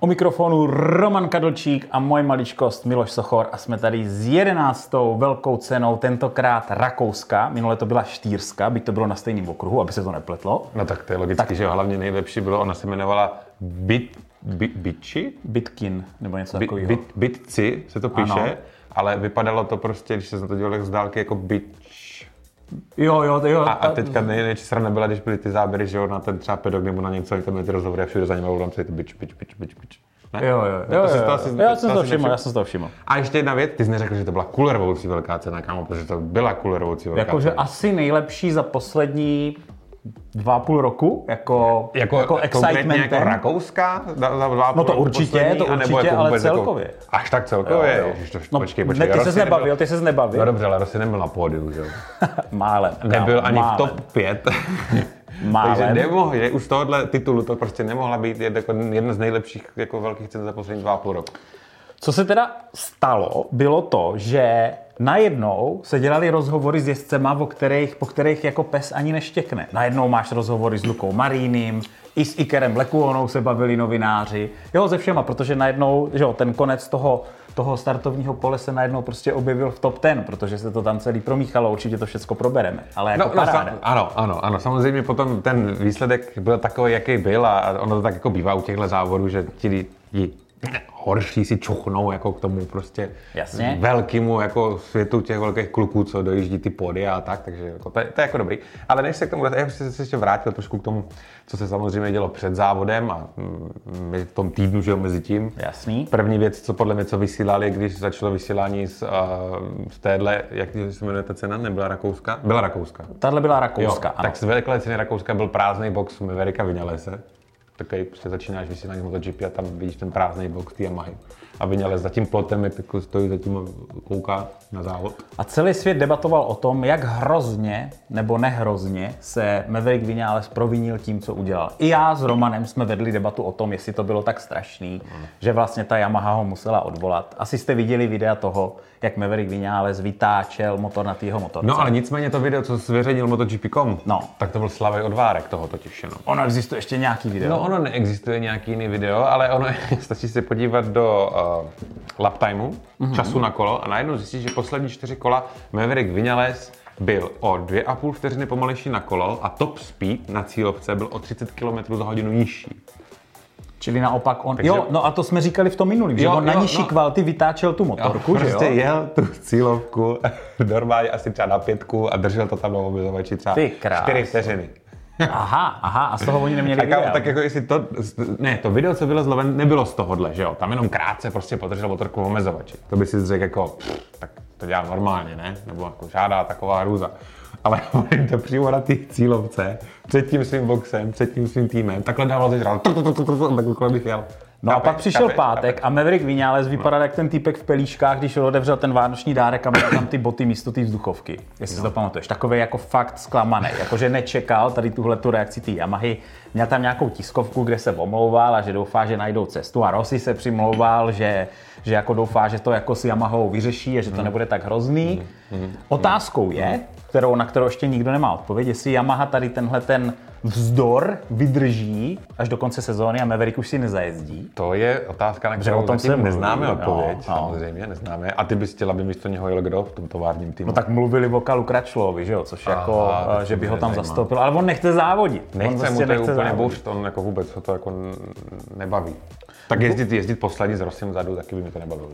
U mikrofonu Roman Kadlčík a moje maličkost Miloš Sochor a jsme tady s jedenáctou velkou cenou, tentokrát Rakouska. Minule to byla Štýrska, byť to bylo na stejném okruhu, aby se to nepletlo. No tak to je logicky, tak. že jo, hlavně nejlepší bylo, ona se jmenovala Bit, Bit, Bitchi? Bitkin, nebo něco Bit, takového. bit, bitci se to píše, Ano. ale vypadalo to prostě, když se na to dělalo z dálky jako bitch. Jo, jo, jo. A, a teďka největší sranda byla, když byly ty záběry, že jo, na ten třeba pedok nebo na něco, tam ty rozhovory a všude za ním volám se to bitch, bitch, bitch, bitch. Ne? Jo, jo, To jo, jsi jo, to jo. asi- Já jsem to všiml, já jsem to všiml. A ještě jedna věc, ty jsi neřekl, že to byla revolucí velká cena, kámo, protože to byla kule revolucí velká Jakože cena. asi nejlepší za poslední dva a půl roku, jako, Jako, jako excitementem. jako Rakouská? Za, za dva No to určitě, poslední, to určitě, ale vůbec celkově. Jako, až tak celkově? Jo, jo. Ježiš, to, No, počkej, ne, počkej. ty Rossi ses nebyl- nebavil, ty ses nebavil. No dobře, ale Rossi nebyl na pódiu, že jo? Málem. Nebyl ani v málem. top 5. Málem. Takže je, už z tohohle titulu to prostě nemohla být jed- jako jedna z nejlepších jako velkých cen za poslední dva a půl roku. Co se teda stalo, bylo to, že najednou se dělali rozhovory s jezdcema, o kterých, po kterých jako pes ani neštěkne. Najednou máš rozhovory s Lukou Marínem, i s Ikerem Lekuonou se bavili novináři. Jo, ze všema, protože najednou, že jo, ten konec toho, toho startovního pole se najednou prostě objevil v top 10, protože se to tam celý promíchalo, určitě to všechno probereme. Ale jako No, no, paráda. sa, ano, ano, ano. Samozřejmě potom ten výsledek byl takový, jaký byl a ono to tak jako bývá u těchto závodů, že ti horší si čuchnou jako k tomu prostě Jasně. velkému jako světu těch velkých kluků, co dojíždí ty pódia a tak, takže jako to, je, to je jako dobrý. Ale než se k tomu, já bych se ještě vrátil trošku k tomu, co se samozřejmě dělo před závodem a mm, my v tom týdnu, že jo, mezi tím. Jasný. První věc, co podle mě co vysílali, když začalo vysílání z, uh, z téhle, jak se jmenuje ta cena, nebyla Rakouska? Byla Rakouska. Tahle byla Jo, Rakouska, ano. tak z velké ceny Rakouska byl prázdný box Mavericka Vinalese. Takový prostě začínáš vysílání MotoGP a tam vidíš ten prázdný box Yamahy. A Vinales za tím plotem je pěkně stojí zatím kouká na závod. A celý svět debatoval o tom, jak hrozně nebo nehrozně se Maverick Vinales provinil tím, co udělal. I já s Romanem jsme vedli debatu o tom, jestli to bylo tak strašný, že vlastně ta Yamaha ho musela odvolat. Asi jste viděli videa toho, jak Maverick Vinales vytáčel motor na tého motorce. No ale nicméně to video, co zveřejnil MotoGP.com, No. tak to byl Slavej Odvárek toho totiž jenom. Ono existuje ještě nějaký video. No ono neexistuje nějaký jiný video, ale ono stačí se podívat do uh, lap timeu, mm-hmm. času na kolo a najednou zjistíš, že poslední čtyři kola Maverick Vinales byl o 2,5 vteřiny pomalejší na kolo a top speed na cílovce byl o 30 km za hodinu nižší. Čili naopak on... Takže- Jo, no a to jsme říkali v tom minulém, že Jo, on na jo, nižší no. kvality vytáčel tu motorku, že prostě jo? jel tu cílovku normálně asi třeba na pětku a držel to tam na omizovači třeba Ty krás. 4 vteřiny. Aha, aha, a z toho oni neměli kámo, video. tak jako jestli to, ne, to video, co bylo zloven, nebylo z tohohle, že jo? Tam jenom krátce prostě podržel motorku v omezovači. To by si řekl jako, pff, tak to dělá normálně, ne? Nebo jako žádá taková hrůza. Ale jim to přímo na té cílovce, před tím svým boxem, před tím svým týmem, takhle dával zežral, takhle bych jel. No a pak přišel Chápeš? pátek Chápeš? a Maverick Vinales vypadal jak ten týpek v pelíškách, když odevřel ten vánoční dárek a měl tam ty boty místo té vzduchovky. Jestli si to pamatuješ. Takový jako fakt zklamaný. Jakože nečekal tady tuhle tu reakci té Yamahy. Měl tam nějakou tiskovku, kde se omlouval a že doufá, že najdou cestu. A Rossi se přimlouval, že, že jako doufá, že to jako s Yamahou vyřeší a že to nebude tak hrozný. Otázkou je, kterou, na kterou ještě nikdo nemá odpověď, jestli Yamaha tady tenhle ten vzdor vydrží až do konce sezóny a Maverick už si nezajezdí. To je otázka, na o kterou tom se zatím mluví, neznáme no, odpověď, no. samozřejmě, neznáme. A ty bys chtěla, aby místo něho jel kdo v tom továrním týmu? No tak mluvili o Kalu Kračlovi, že jo, což Aha, jako, eh, že by ho tam nezajímá. zastoupil, ale on nechce závodit. on Nechce prostě mu, to nechce úplně závodit. bušt, on jako vůbec ho to jako nebaví. Tak jezdit, jezdit poslední s Rossim vzadu, taky by mi to nebavilo.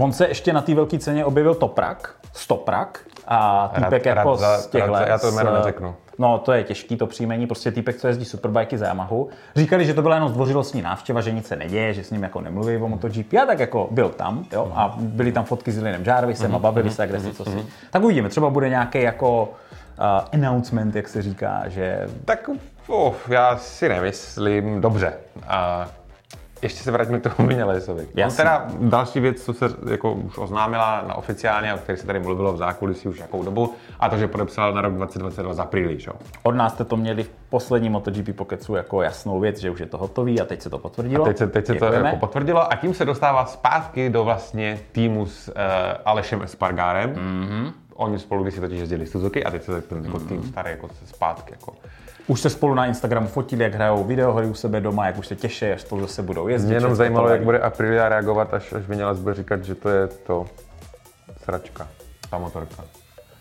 On se ještě na té velké ceně objevil Toprak, Stoprak a týpek Rad- jako Radza- z těchhle. Radza- já to jméno neřeknu. No, to je těžký to příjmení, prostě týpek, co jezdí superbajky za Yamahu. Říkali, že to byla jenom zdvořilostní návštěva, že nic se neděje, že s ním jako nemluví o MotoGP. A tak jako byl tam, jo, a byly tam fotky s Linem Jarvisem a bavili se, kde si co si. Tak uvidíme, třeba bude nějaký jako uh, announcement, jak se říká, že Tak oh, já si nemyslím, dobře. A ještě se vrátíme k tomu Vinalesovi. On teda další věc, co se jako už oznámila na oficiálně, o které se tady mluvilo v zákulisí už jakou dobu, a to, že podepsal na rok 2022 za Príliš. od nás jste to měli v posledním MotoGP Pokecu jako jasnou věc, že už je to hotový a teď se to potvrdilo. Teď se, teď se to jako potvrdilo a tím se dostává zpátky do vlastně týmu s uh, Alešem Espargárem. Mm-hmm. Oni spolu když si totiž jezdili Suzuki a teď se ten jako tým starý jako se zpátky. Jako. Už se spolu na Instagramu fotili, jak hrajou videohry u sebe doma, jak už se těší, až spolu zase budou jezdit. Mě jenom zajímalo, jak bude Aprilia reagovat, až, až vynález bude říkat, že to je to sračka, ta motorka.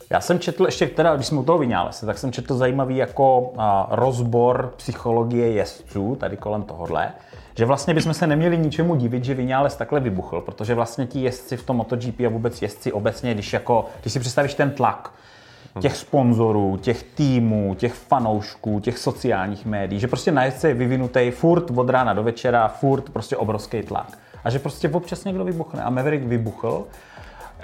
Já jsem četl ještě teda, když jsme u toho Vinálese, tak jsem četl zajímavý jako a, rozbor psychologie jezdců tady kolem tohohle, že vlastně bychom se neměli ničemu divit, že Vinales takhle vybuchl, protože vlastně ti jezdci v tom MotoGP a vůbec jezdci obecně, když, jako, když si představíš ten tlak těch sponzorů, těch týmů, těch fanoušků, těch sociálních médií, že prostě na jezdce je vyvinutý furt od rána do večera, furt prostě obrovský tlak. A že prostě občas někdo vybuchne. A Maverick vybuchl.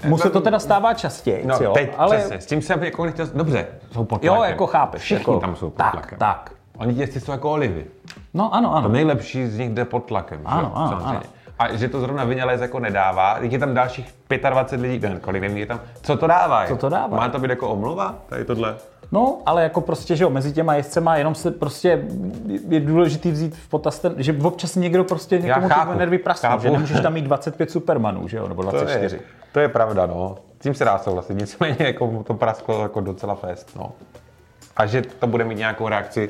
Mu se to teda stává častěji, No, jo? teď ale přesně, s tím jsem jako nechtěl, dobře, jsou pod Jo, tlakem. jako chápeš. Všichni jako, tam jsou pod tak, tlakem. Tak, Oni ti jezdci jsou jako olivy. No ano, To ano. nejlepší z nich jde pod tlakem. Ano, že? ano, samozřejmě. ano. A že to zrovna Vinales jako nedává, je tam dalších 25 lidí, ne, kolik nevím, je tam, co to dává? Co to dává? Má to být jako omluva, tady tohle? No, ale jako prostě, že jo, mezi těma jezdcema jenom se prostě je důležitý vzít v potaz ten, že občas někdo prostě někomu chápu, nervy prasnou, že nemůžeš tam mít 25 supermanů, že jo, nebo To 24. je, to je pravda, no. S tím se dá souhlasit, nicméně jako to prasklo jako docela fest, no. A že to bude mít nějakou reakci,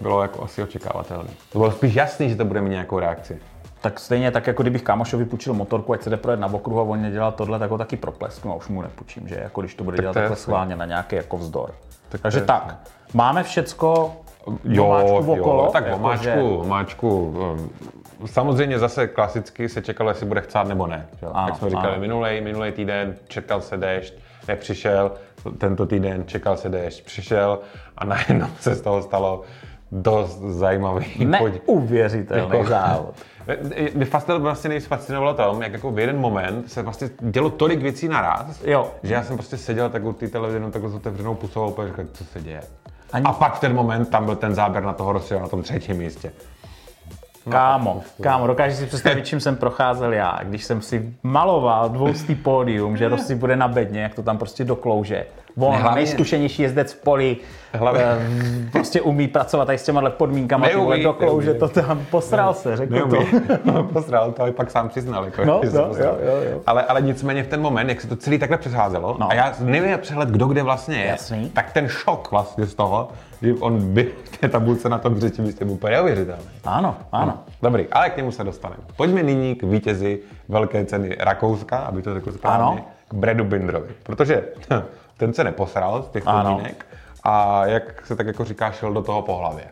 bylo jako asi očekávatelné. To bylo spíš jasný, že to bude mít nějakou reakci. Tak stejně tak, jako kdybych kámošovi půjčil motorku, ať se jde projet na okruhu a on nedělal tohle, tak ho taky proplesknu a už mu nepůjčím, že jako když to bude Tak dělat to takhle schválně na nějaký jako vzdor. Tak Takže tak, máme všecko omáčku okolo. tak jako omáčku, že- omáčku. um, Samozřejmě zase klasicky se čekalo, jestli bude chcát nebo ne. Že? jo? Ano, Jak jsme říkali, minulý, minulý týden čekal se déšť, nepřišel, tento týden čekal se déšť, přišel a najednou se z toho stalo dost zajímavý Neuvěřitelný Jako- závod. Mě fascinovalo, vlastně nejvíc fascinovalo tom, jak jako v jeden moment se vlastně dělo tolik věcí naraz, Jo. že já jsem prostě seděl tak u té televize jenom takhle s otevřenou pusou a úplně říkal, co se děje. Ani- A pak v ten moment tam byl ten záběr na toho Rossiho na tom třetím místě. Kámo, kámo, dokážeš si představit, čím jsem procházel já, když jsem si maloval dvoustý pódium, že Rossi bude na bedně, jak to tam prostě doklouže. On, Hlavně- nejzkušenější jezdec v poli, Hlavně- eh, prostě umí pracovat tady s těma podmínkama, Neumí, doklouže neumí. to tam, posral se, řekl to. Posral to, ale pak sám přiznal. Jako, No, že no, jo, jo, jo. Ale, ale nicméně v ten moment, jak se to celý takhle přecházelo, No. a já neměl přehled, kdo kde vlastně je, Jasný. tak ten šok vlastně z toho, že on byl v té tabulce na tom třetím místě úplně neuvěřitelný. Ano, ano. Dobrý, ale k němu se dostaneme. Pojďme nyní k vítězi velké ceny Rakouska, aby to řekl správně, Ano. k Bredu Bindrovi. Protože ten se neposral z těch podmínek a jak se tak jako říká, šel do toho po hlavě.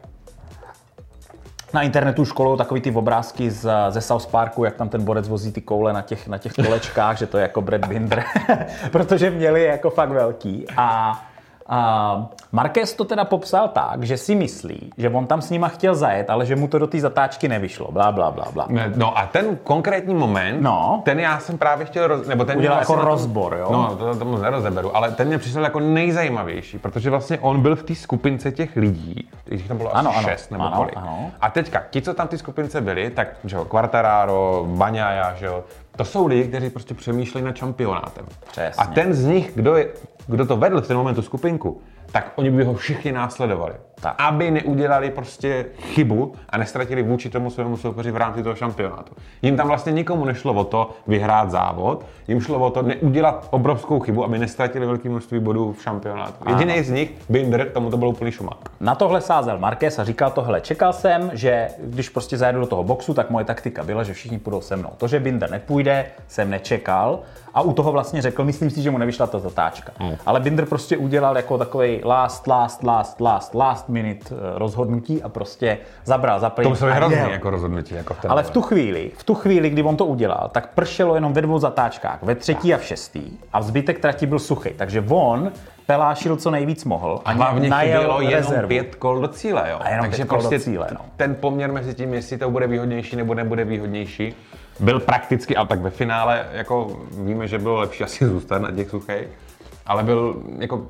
Na internetu školou takový ty obrázky z, ze South Parku, jak tam ten borec vozí ty koule na těch, na těch kolečkách, že to je jako Brad Binder, protože měli jako fakt velký. A, a Marquez to teda popsal tak, že si myslí, že on tam s nima chtěl zajet, ale že mu to do té zatáčky nevyšlo, bla, bla, bla, bla. No a ten konkrétní moment, No. ten já jsem právě chtěl, roz, nebo ten Udělal jako tom- rozbor, jo? No, to, to moc nerozeberu, ale ten mě přišel jako nejzajímavější, protože vlastně on byl v té skupince těch lidí, jich tam bylo Ano, asi ano, šest nebo ano, kolik. ano. A teďka, ti, co tam v té skupince byli, tak že jo, Quartararo, Baňaja, že jo, to jsou lidi, kteří prostě přemýšlejí nad šampionátem. Přesně. A ten z nich, kdo, je, kdo to vedl v ten moment tu skupinku, tak oni by ho všichni následovali. Tak. Aby neudělali prostě chybu a nestratili vůči tomu svému soupeři v rámci toho šampionátu. Jim tam vlastně nikomu nešlo o to vyhrát závod, jim šlo o to neudělat obrovskou chybu, aby nestratili velké množství bodů v šampionátu. Jediný z nich, Binder, tomu to byl úplný šumák. Na tohle sázel Marquez a říkal tohle. Čekal jsem, že když prostě zajedu do toho boxu, tak moje taktika byla, že všichni půjdou se mnou. To, že Binder nepůjde, jsem nečekal. A u toho vlastně řekl, myslím si, že mu nevyšla ta zatáčka. Hmm. Ale Binder prostě udělal jako takový last, last, last, last, last minute eh, rozhodnutí a prostě zabral za To muselo být hrozný jako rozhodnutí. Jako v Ale v tu chvíli, v tu chvíli, kdy on to udělal, tak pršelo jenom ve dvou zatáčkách, ve třetí a v šestý a zbytek trati byl suchý. Takže on pelášil co nejvíc mohl a Hlavně chybělo jenom rezervu. pět kol do cíle, jo. A jenom Takže pět kol do prostě cíle, no. ten poměr mezi tím, jestli to bude výhodnější nebo nebude výhodnější, byl prakticky, ale tak ve finále, jako víme, že bylo lepší asi zůstat na těch suchých, ale byl, jako,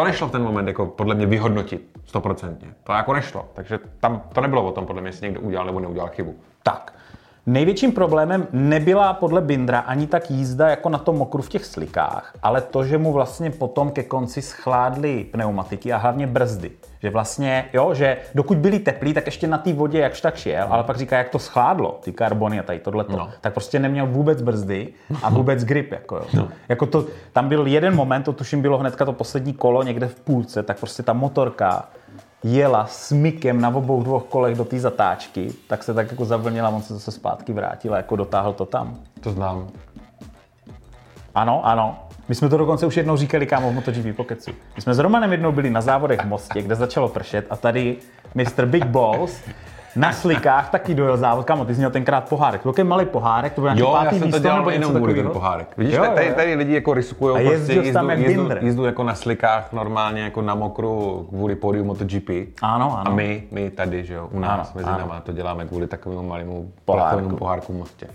to nešlo v ten moment, jako podle mě vyhodnotit stoprocentně. To jako nešlo, takže tam to nebylo o tom, podle mě, jestli někdo udělal nebo neudělal chybu. Tak. Největším problémem nebyla podle Bindra ani tak jízda jako na tom mokru v těch slikách, ale to, že mu vlastně potom ke konci schládly pneumatiky a hlavně brzdy. Že vlastně, jo, že dokud byli teplí, tak ještě na té vodě jakž tak šel, ale pak říká, jak to schládlo, ty karbony a tady tohleto, no. tak prostě neměl vůbec brzdy a vůbec grip. Jako, jo. No. jako to, tam byl jeden moment, to tuším bylo hnedka to poslední kolo někde v půlce, tak prostě ta motorka jela smykem na obou dvou kolech do té zatáčky, tak se tak jako zavlnila, on se zase zpátky vrátil a jako dotáhl to tam. To znám. Ano, ano. My jsme to dokonce už jednou říkali, kámo, v MotoGP Pocketsu. My jsme s Romanem jednou byli na závodech v Mostě, kde začalo pršet a tady Mr. Big Balls na slikách taky dojel závod. Kamo, ty jsi měl tenkrát pohárek. Velký malý pohárek, to byl Jo, pátý já jsem to dělal nebo jenom něco ten pohárek. Vidíš, Jo, tady, tady lidi jako riskujou A prostě jsi tam jízdu, jak jízdu, jízdu, jako na slikách normálně jako na mokru kvůli pódiu MotoGP. Ano, ano. A my, my tady, že jo, u nás Ano, mezi ano. náma to děláme kvůli takovému malému Pohárku. pohárku mostě.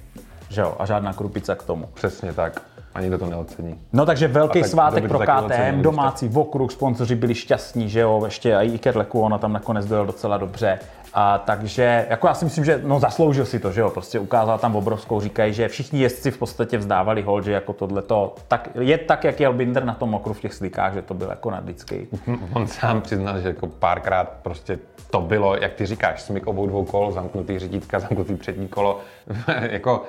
Že jo, a žádná krupice k tomu. Přesně tak. Ani to to neocení. No takže velký tak svátek pro KTM, ocenili, domácí v okruh, sponzoři byli šťastní, že jo, ještě i Iker Lekuona tam nakonec dojel docela dobře. A takže, jako já si myslím, že no zasloužil si to, že jo, prostě ukázal tam obrovskou, říkají, že všichni jezdci v podstatě vzdávali hold, že jako tohleto, tak je tak, jak jel Binder na tom okruhu v těch slíkách, že to byl jako nadlický. On sám přiznal, že jako párkrát prostě to bylo, jak ty říkáš, smyk obou dvou kol, zamknutý řidítka, zamknutý přední kolo, jako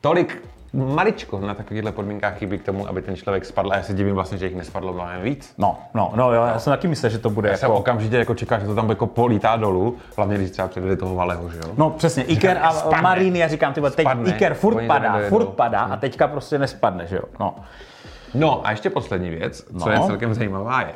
tolik maličko na takovýchhle podmínkách chybí k tomu, aby ten člověk spadl. A já se divím vlastně, že jich nespadlo mnohem víc. No, no, no, jo, já jsem taky myslel, že to bude Já jsem jako... okamžitě jako čekal, že to tam jako polítá dolů, hlavně když třeba předvedli toho Valeho, že jo? No přesně, Iker a spadne. Marini, já říkám, ty teď Spadne, Iker furt oni padá, furt padá a teďka prostě nespadne, že jo, no. No a ještě poslední věc, co No. je celkem zajímavá je,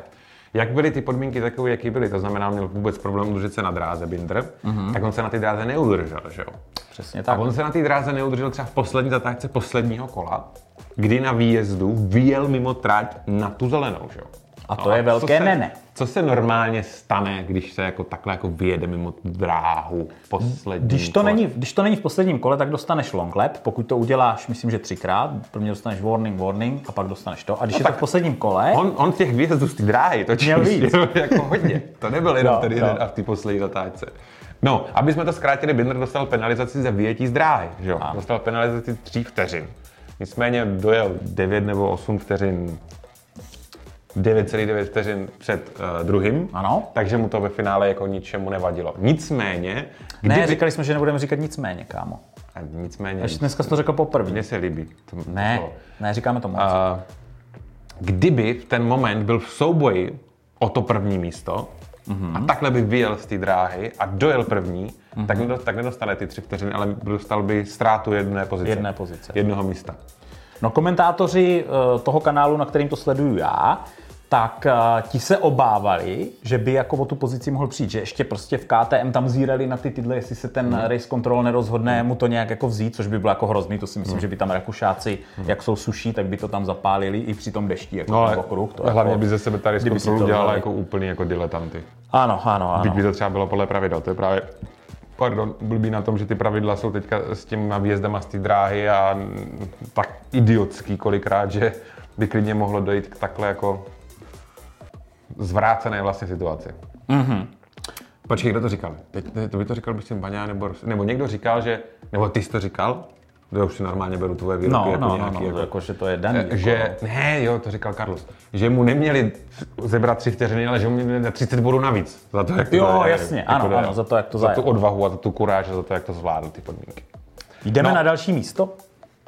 jak byly ty podmínky takové, jaký byly, to znamená, měl vůbec problém udržet se na dráze Binder, mm-hmm. tak on se na té dráze neudržel, že jo? Přesně A tak. on se na té dráze neudržel třeba v poslední zatáčce posledního kola, kdy na výjezdu vyjel mimo trať na tu zelenou, že jo? A to je velké co se, nene. Co se normálně stane, když se jako takhle jako vyjede mimo dráhu poslední Když to, není, když to není v posledním kole, tak dostaneš long lap. Pokud to uděláš, myslím, že třikrát, prvně dostaneš warning, warning a pak dostaneš to. A když je to v posledním kole, On, on těch výjezdů z té dráhy točil Měl víc. jako hodně. To nebyl jenom No, ten no. jeden a v té poslední zatáčce. No, aby jsme to zkrátili, Binder dostal penalizaci za vyjetí z dráhy. Že? jo? Dostal penalizaci 3 vteřin. Nicméně dojel 9 nebo 8 vteřin 9,9 vteřin před uh, druhým, Ano. takže mu to ve finále jako ničemu nevadilo. Nicméně, ne, říkali jsme, že nebudeme říkat nic méně, kámo. A nicméně, Až dneska jsi to řekl poprvé. mně se líbí. To, Ne, to- ne, říkáme to moc. A kdyby v ten moment byl v souboji o to první místo Mhm. a takhle by vyjel z té dráhy a dojel první, tak, nedo, tak nedostane ty tři vteřiny, ale dostal by ztrátu jedné pozice. Jedné pozice. Jednoho místa. No komentátoři eh, toho kanálu, na kterým to sleduju já, tak eh, ti se obávali, že by jako o tu pozici mohl přijít, že ještě prostě v KTM tam zírali na ty tyhle, jestli se ten Hmm. race control nerozhodne mu to nějak jako vzít, což by bylo jako hrozný, to si myslím, Hmm. že by tam Rakušáci, jak jsou suší, tak by to tam zapálili i při tom dešti, jako No, no, ale okruh. To hlavně jako, by ze sebe si kontrolu to dělala jako úplně jako diletanty. Ano, ano, Byť ano. by to třeba bylo podle pravidel. To je právě pardon, blbý na tom, že ty pravidla jsou teďka s těma výjezdama z té dráhy a tak idiotský kolikrát, že by klidně mohlo dojít k takhle jako zvrácené vlastně situaci. Mm-hmm. Počkej, kdo to říkal? Teď, to by to říkal, myslím, Baňa, nebo, nebo někdo říkal, že, nebo ty jsi to říkal, já už si normálně beru tvoje výroky No, jako no, no, nějaký, no, jako, jako, že to je daný. Jako, že, ne, jo, to říkal Carlos, že mu neměli zebrat tři vteřiny, ale že mu měli dát 30 bodů navíc. Za to, jak to Jo, dojel, jasně, jako ano, dojel. ano, za to, jak to Za tu zajel. odvahu a za tu kuráž a za to, jak to zvládl, ty podmínky. Jdeme No. na další místo?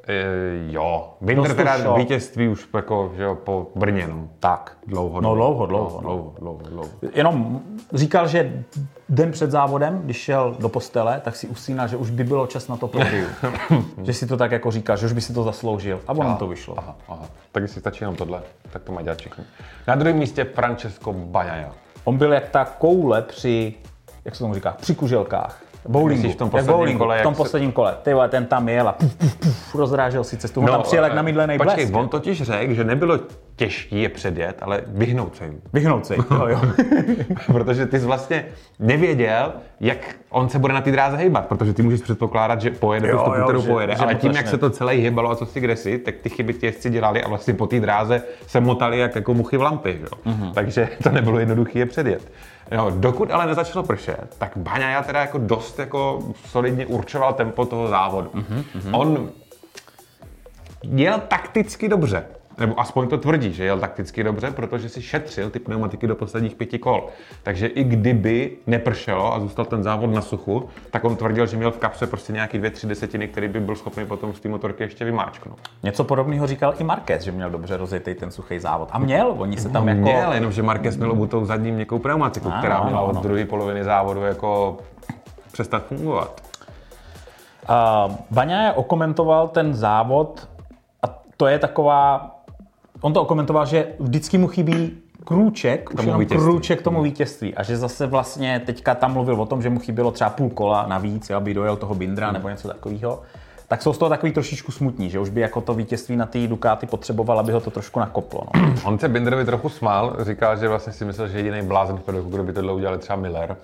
E, jo, Binder No, teda vítězství už jako, že jo, po Brně, no. Tak. Dlouho, No dlouho, dlouho. No, dlouho, dlouho, dlouho. Jenom říkal, že den před závodem, když šel do postele, tak si usínal, že už by bylo čas na to pódium. že si to tak jako říkal, že už by si to zasloužil. A ono to vyšlo. Aha, aha. Tak jestli stačí jenom tohle, tak to dělat všichni. Na druhém místě Francesco Bagnaia. On byl jak ta koule při, jak se tomu říká, při kuželkách. Bowlingu. V tom Jak posledním bowlingu, kole, v tom se- posledním kole. Ty vole, ten tam jel a puf, puf, puf, rozrážel si cestu. On tam přijel jak eh, namydlený Počkej, blesk. on totiž řekl, že nebylo těžký je předjet, ale vyhnout se jim. Vyhnout se, jo, jo. protože ty jsi vlastně nevěděl, jak on se bude na té dráze hejbat, protože ty můžeš předpokládat, že pojede Jo, tu stopu, jo, kterou že- pojede, že ale tím, jak se to celé hýbalo a co si kde si, tak ty chyby ti jezdci dělali a vlastně po té dráze se motali jak jako muchy v lampy, jo? Mhm. takže to nebylo jednoduché je předjet. Jo, dokud ale nezačalo pršet, tak Baňaja teda jako dost jako solidně určoval tempo toho závodu. Mhm, On jel takticky dobře. Nebo aspoň to tvrdí, že jel takticky dobře, protože si šetřil ty pneumatiky do posledních pěti kol. Takže i kdyby nepršelo a zůstal ten závod na suchu, tak on tvrdil, že měl v kapse prostě nějaký dvě, tři desetiny, který by byl schopný potom z té motorky ještě vymáčknout. Něco podobného říkal i Marquez, že měl dobře rozjetý ten suchý závod. A měl, oni se tam jako... Měl, jenomže Marquez měl obutou zadním měkkou pneumatiku, Ano, která měla ano, od ano. druhé poloviny závodu jako přestat fungovat. Uh, Baňa okomentoval ten závod a to je taková... On to okomentoval, že vždycky mu chybí krůček, už tomu jenom vítězství. krůček tomu vítězství. A že zase vlastně teďka tam mluvil o tom, že mu chybělo třeba půl kola navíc, aby dojel toho Bindra nebo něco takového. Tak jsou z toho takový trošičku smutní, že už by jako to vítězství na té Ducati potřeboval, aby ho to trošku nakoplo. No. On se Binderovi trochu smál, říkal, že vlastně si myslel, že jediný blázen v kdo by tohle udělal, třeba Miller.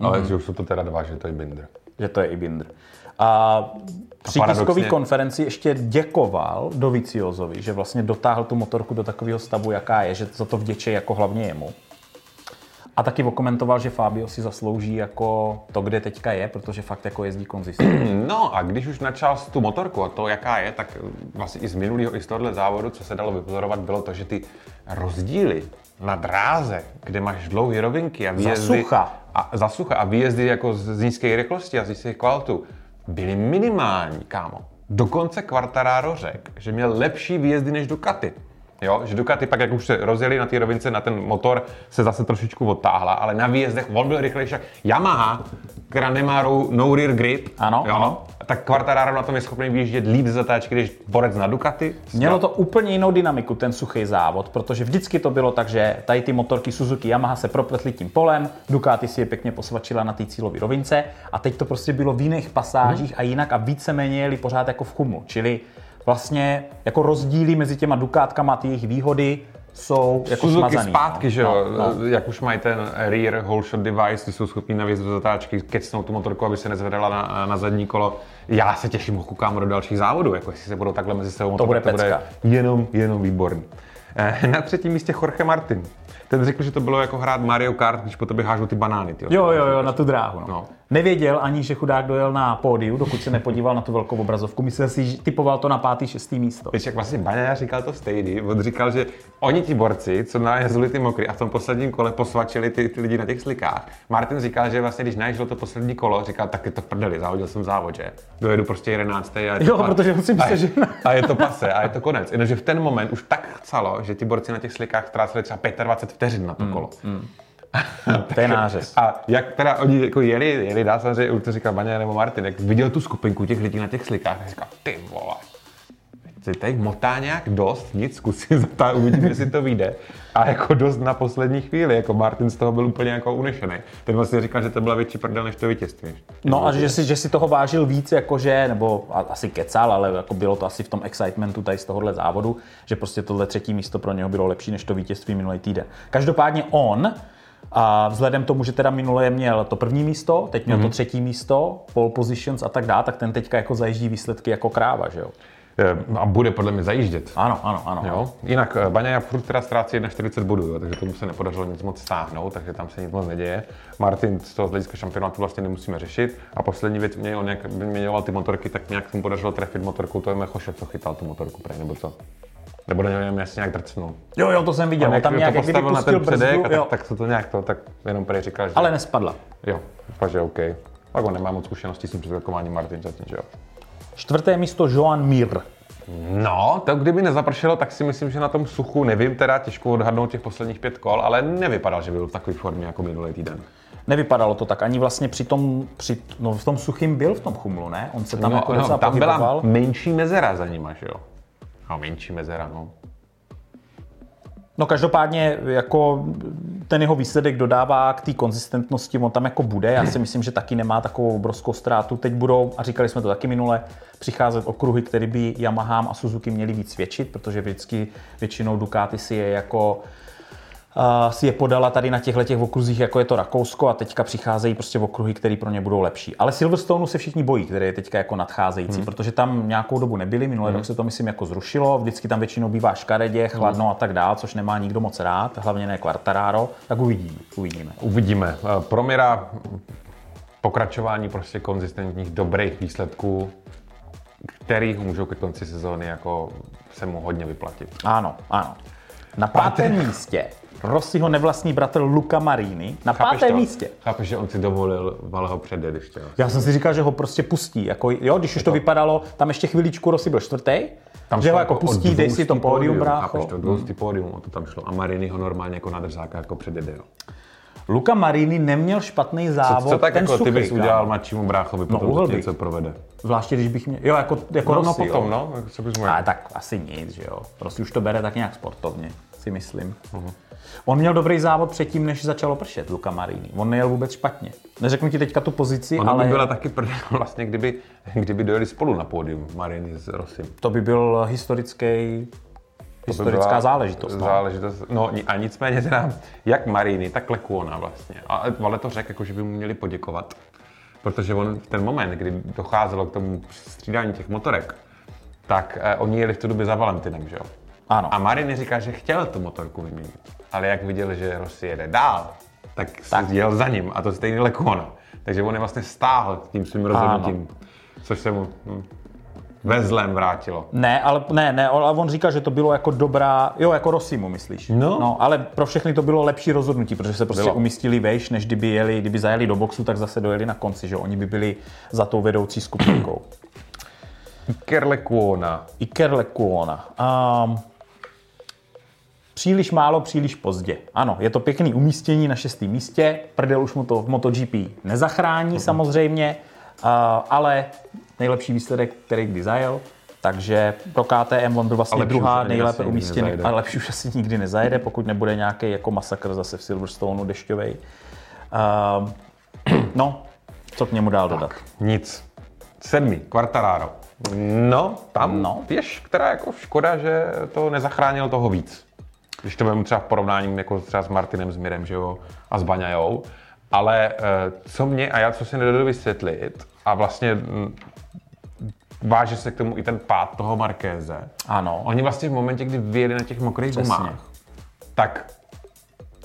Ale Mhm. že už jsou to teda dva, že to je Binder. že to je i Binder. A při tiskové konferenci ještě děkoval Doviciozovi, že vlastně dotáhl tu motorku do takového stavu, jaká je, že za to vděčí jako hlavně jemu. A taky okomentoval, že Fabio si zaslouží jako to, kde teďka je, protože fakt jako jezdí konzistentně. No a když už načal tu motorku a to, jaká je, tak vlastně i z minulého, i z tohohle závodu, co se dalo vypozorovat, bylo to, že ty rozdíly na dráze, kde máš dlouhé rovinky a výjezdy... sucha. A, za sucha a výjezdy jako z, z nízké rychlosti a z nízkých kvalitů byly minimální, kámo. Dokonce Quartararo řekl, že měl lepší výjezdy než Ducati. Jo, že Ducati pak, jak už se rozjeli na té rovince, na ten motor se zase trošičku odtáhla, ale na výjezdech on byl rychlejší. Yamaha, která nemá no rear grip, Ano, jo, ano. Tak Quartararo na tom je schopný vyjíždět líp ze zatáčky, když borec na Ducati. Mělo to úplně jinou dynamiku, ten suchý závod, protože vždycky to bylo tak, že tady ty motorky Suzuki Yamaha se propletly tím polem, Ducati si je pěkně posvačila na té cílové rovince a teď to prostě bylo v jiných pasážích a jinak a víceméně jeli pořád jako v chumlu. Čili vlastně jako rozdíly mezi těma Dukátkama a ty jejich výhody jsou jako Suzuki smazaný. zpátky, no. že jo, No, no. jak už mají ten rear whole shot device, ty jsou schopní navíc do zatáčky, kecnou tu motorku, aby se nezvedala na, na zadní kolo. Já se těším, ho koukám do dalších závodů, jako jestli se budou takhle mezi sebou To bude to bude jenom, jenom výborný. Eh, Na třetím místě Jorge Martin. Ten řekl, že to bylo jako hrát Mario Kart, když po tobě hážou ty banány. Tyjo. Jo, jo, jo, na tu dráhu. No. No. Nevěděl ani, že chudák dojel na pódiu, dokud se nepodíval na tu velkou obrazovku. Myslel si, že typoval to na pátý, šestý místo. Víš, jak vlastně Baňa říkal to stejný, on říkal, že oni ti borci, co najezdili ty mokrý a v tom posledním kole posvačili ty, ty lidi na těch slikách. Martin říkal, že vlastně, když naježil to poslední kolo, říkal, tak je to v prdeli, závodil jsem závod, že? Dojedu prostě 11. A je Jo, pa- protože on si myslel, a, že- a je to pase a je to konec. Jenomže v ten moment už tak chcelo, že ti borci na těch slikách ztráceli třeba 25 vteřin na to kolo. To je nářez. A jak teda oni jako jeli, jeli dá samozřejmě, už to říkal Baňa nebo Martin, jak viděl tu skupinku těch lidí na těch slikách, tak říkal, ty vole, se tady motá nějak dost, nic, zkusím zatá, uvidím, jestli to vyjde. A jako dost na poslední chvíli, jako Martin z toho byl úplně jako unešený. Ten vlastně říkal, že to byla větší prdel než to vítězství. No a že si, že si toho vážil víc, jakože, nebo a- asi kecal, ale jako bylo to asi v tom excitementu tady z tohohle závodu, že prostě tohle třetí místo pro něho bylo lepší než to vítězství minulý týden. Každopádně on, a vzhledem k tomu, že teda minule měl to první místo, teď měl mm-hmm. to třetí místo, pole positions a tak dále, tak ten teďka jako zajíždí výsledky jako kráva, že jo? Eh, A bude podle mě zajíždět. Ano, ano, ano. Jo? Jinak eh, Baňa furt teda ztrácí 41 bodů, jo? takže tomu se nepodařilo nic moc stáhnout, takže tam se nic moc neděje. Martin z toho z hlediska šampionátu vlastně nemusíme řešit. A poslední věc, mě on jak vyměňoval ty motorky, tak nějak se mu podařilo trefit motorku, to je Mechoše, co chytal tu motorku, prej, nebo co? Nebo něj jasně nějak drcnul. Jo, jo, to jsem viděl. On tam nějak to jak postavil na pustil ten předek, brzdu, a tak, tak, se to nějak to, tak jenom prej říkal, že ale nespadla. jo, takže OK. Tak on nemá moc zkušeností s tím předskokováním Martin zatím, že jo. Čtvrté místo Joan Mir. No, to kdyby nezapršelo, tak si myslím, že na tom suchu, nevím, teda těžko odhadnout těch posledních pět kol, ale nevypadal, že byl v takové formě jako minulý týden. Nevypadalo to tak, ani vlastně při tom, při, no v tom suchým byl v tom chumlu, ne? On se tam no, jako no, tam byla menší mezera za nima, že jo? No, menší mezera, no. No každopádně jako ten jeho výsledek dodává k té konzistentnosti, on tam jako bude, já si myslím, že taky nemá takovou obrovskou ztrátu. Teď budou, a říkali jsme to taky minule, přicházet okruhy, které by Yamaha a Suzuki měli víc svědčit, protože vždycky většinou Ducati si je jako si je podala tady na těchto těch okruzích, jako je to Rakousko a teďka přicházejí prostě v okruhy, které pro ně budou lepší. Ale Silverstone se všichni bojí, které je teďka jako nadcházející, hmm. protože tam nějakou dobu nebyli, minulý hmm. rok se to myslím jako zrušilo, vždycky tam většinou bývá škaredě, chladno hmm. a tak dál, což nemá nikdo moc rád, hlavně ne Quartararo, tak uvidíme. Uvidíme. Uvidíme. Pro Mira pokračování prostě konzistentních dobrých výsledků, kterých můžou ke konci sezóny jako se mu hodně vyplatit. Ano, ano. Na pátém místě Rossiho nevlastní bratr Luca Marini na Chápeš pátém to? místě. Chápeš, že on si dovolil Valeho předjet ještě. Já jsem si říkal, že ho prostě pustí. Jako, jo, když už to, to vypadalo, tam ještě chvíličku Rossi byl čtvrtý, tam že ho jako pustí, dej si to pódium, brácho. Chápeš to, dvoustý pódium, o to tam šlo. A Marini ho normálně jako na držáka jako předjede. Jo. Luka Marini neměl špatný závod. Co, co tak ten jako suchý, ty bys udělal mladšímu bráchovi, no, potom to něco provede? Zvláště, když bych měl, jo, jako, jako no, no Rossi, no, potom, jo. no, co bys mohl? tak asi nic, že jo. Prostě už to bere tak nějak sportovně, si myslím. Uh-huh. On měl dobrý závod předtím, než začalo pršet, Luka Marini. On nejel vůbec špatně. Neřeknu ti teďka tu pozici, on ale... by byla taky prdel vlastně, kdyby, kdyby dojeli spolu na pódium Marini s Rosim. To by byl historický historická záležitost. No. záležitost. No a nicméně teda, jak Marini, tak Lekuona vlastně. A Vale to řekl, jako, že by mu měli poděkovat, protože on v ten moment, kdy docházelo k tomu střídání těch motorek, tak eh, oni jeli v tu době za Valentinem, že jo? Ano. A Marini říká, že chtěl tu motorku vyměnit, ale jak viděl, že Rossi jede dál, tak, tak. jel za ním a to stejný Lekuona. Takže on je vlastně stáhl tím svým rozhodnutím, ano. což se mu hm, ve zlém vrátilo. Ne, ale ne, ne, ale on říká, že to bylo jako dobrá, jo, jako Rosimu, myslíš? No. no. ale pro všechny to bylo lepší rozhodnutí, protože se prostě bylo. umístili vejš, než kdyby jeli, kdyby zajeli do boxu, tak zase dojeli na konci, že oni by byli za tou vedoucí skupinkou. Iker Lekuona. Iker Lekuona. Um, Příliš málo, příliš pozdě. Ano, je to pěkný umístění na šestém místě. Prdel už mu to v MotoGP nezachrání mm-hmm. samozřejmě, ale nejlepší výsledek, který kdy zajel. Takže pro KTM on byl vlastně druhá nejlépe umístěný, ale lepší už asi nikdy nezajede, pokud nebude nějaký jako masakr zase v Silverstoneu dešťový. Uh, no, co k němu dál dodat? Tak, nic. Sedmý, Quartararo. No, tam no. věš, která jako škoda, že to nezachránil toho víc. Když to vezmu třeba v porovnání jako třeba s Martinem Zmirem, že jo, a s Baňajou. Ale eh, co mě, a já co si nedodu vysvětlit, a vlastně mm, váže se k tomu i ten pád toho Markéze. Ano. Oni vlastně v momentě, kdy vyjeli na těch mokrých gumách, tak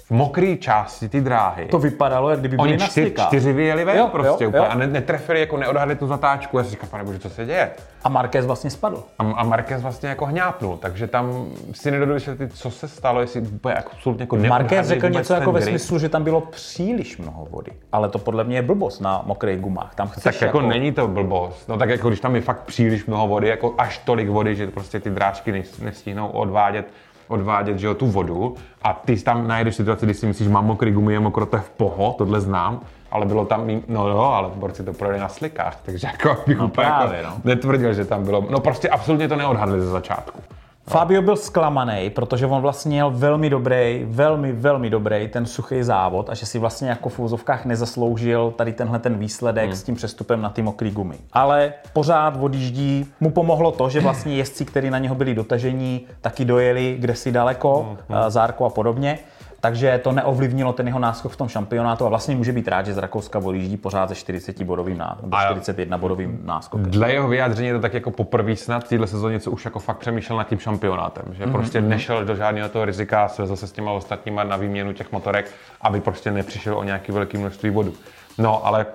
v mokré části ty dráhy. To vypadalo, jak kdyby byli Oni čtyři, čtyři vyjeli ven jo, prostě jo, úplně jo. a ne, netrefili, jako neodhadli tu zatáčku. Já si říkám, pane bože, co se děje? A Marquez vlastně spadl. A, a Marquez vlastně jako hňápnul, takže tam si nedodu vysvětlit, co se stalo, jestli úplně jako absolutně jako Marquez řekl něco jako ve smyslu, že tam bylo příliš mnoho vody, ale to podle mě je blbost na mokrých gumách. Tam chceš tak jako, jako, není to blbost. No tak jako když tam je fakt příliš mnoho vody, jako až tolik vody, že prostě ty dráčky nestihnou odvádět odvádět že jo, tu vodu a ty tam najdeš situaci, kdy si myslíš, mám mokrý gumy, je mokro, to je v poho, tohle znám, ale bylo tam, no jo, ale borci to projeli na slikách, takže jako bych no úplně jako právě, jako no. netvrdil, že tam bylo, no prostě absolutně to neodhadli ze začátku. Fabio byl zklamaný, protože on vlastně měl velmi dobrý, velmi, velmi dobrý ten suchý závod a že si vlastně jako v úzovkách nezasloužil tady tenhle ten výsledek hmm. s tím přestupem na ty mokrý gumy. Ale pořád odjíždí, mu pomohlo to, že vlastně jezdci, kteří na něho byli dotažení, taky dojeli kde si daleko, hmm. hmm. Zárko a podobně takže to neovlivnilo ten jeho náskok v tom šampionátu a vlastně může být rád, že z Rakouska volíždí pořád se 40 bodovým náskokem, 41 bodovým náskokem. Dle jeho vyjádření je to tak jako poprvé snad v téhle sezóně, co už jako fakt přemýšlel nad tím šampionátem, že mm-hmm. prostě mhm. nešel do žádného toho rizika, svezl se s těma ostatníma na výměnu těch motorek, aby prostě nepřišel o nějaký velký množství bodů. No, ale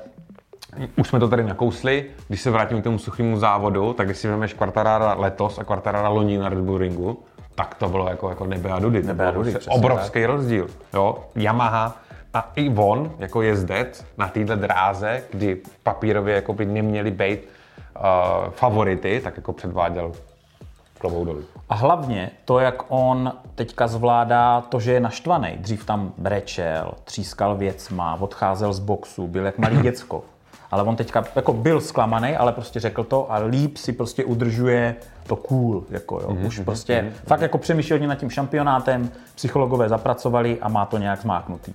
už jsme to tady nakousli, když se vrátím k tomu suchému závodu, tak když si vezmeš Quartarara letos a Quartarara loni na Red Bull Ringu, tak to bylo jako, jako nebe a dudy. Nebe a dudy prostě obrovský tak. rozdíl. Jo? Yamaha a i on jako jezdec na této dráze, kdy papírově jako by neměli být uh, favority, tak jako předváděl klovou dolů. A hlavně to, jak on teďka zvládá to, že je naštvaný. Dřív tam brečel, třískal věcma, odcházel z boxu, byl jak malý děcko. Ale on teďka jako byl zklamaný, ale prostě řekl to a líp si prostě udržuje to cool, jako jo. Už prostě fakt jako přemýšleli nad tím šampionátem, psychologové zapracovali a má to nějak zmáknutý.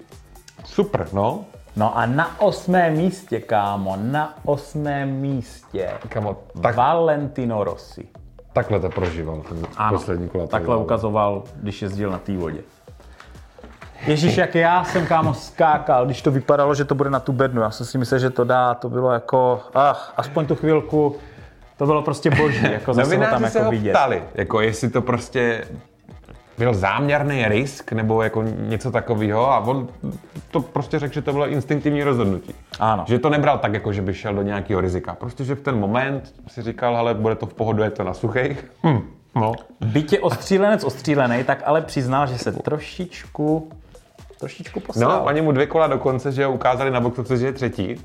Super, no. No a na osmém místě, kámo, na osmém místě Kamo, tak, Valentino Rossi. takhle to prožíval ten Ano, poslední kola. takhle ukazoval, když jezdil na té vodě. Ježíš, jak já jsem kámo skákal, když to vypadalo, že to bude na tu bednu. Já jsem si myslel, že to dá, to bylo jako, ach, aspoň tu chvilku, to bylo prostě boží, jako zase ho tam Novináři se jako ho vidět. ptali, jako jestli to prostě byl záměrný risk nebo jako něco takového a on to prostě řekl, že to bylo instinktivní rozhodnutí. Ano. Že to nebral tak, jako že by šel do nějakého rizika. Prostě, že v ten moment si říkal, ale bude to v pohodu, je to na suchých. Hm. No. Byť je ostřílenec ostřílený, tak ale přiznal, že se trošičku, trošičku posral. no, oni mu dvě kola dokonce, že ho ukázali na boktovce, že je třetí.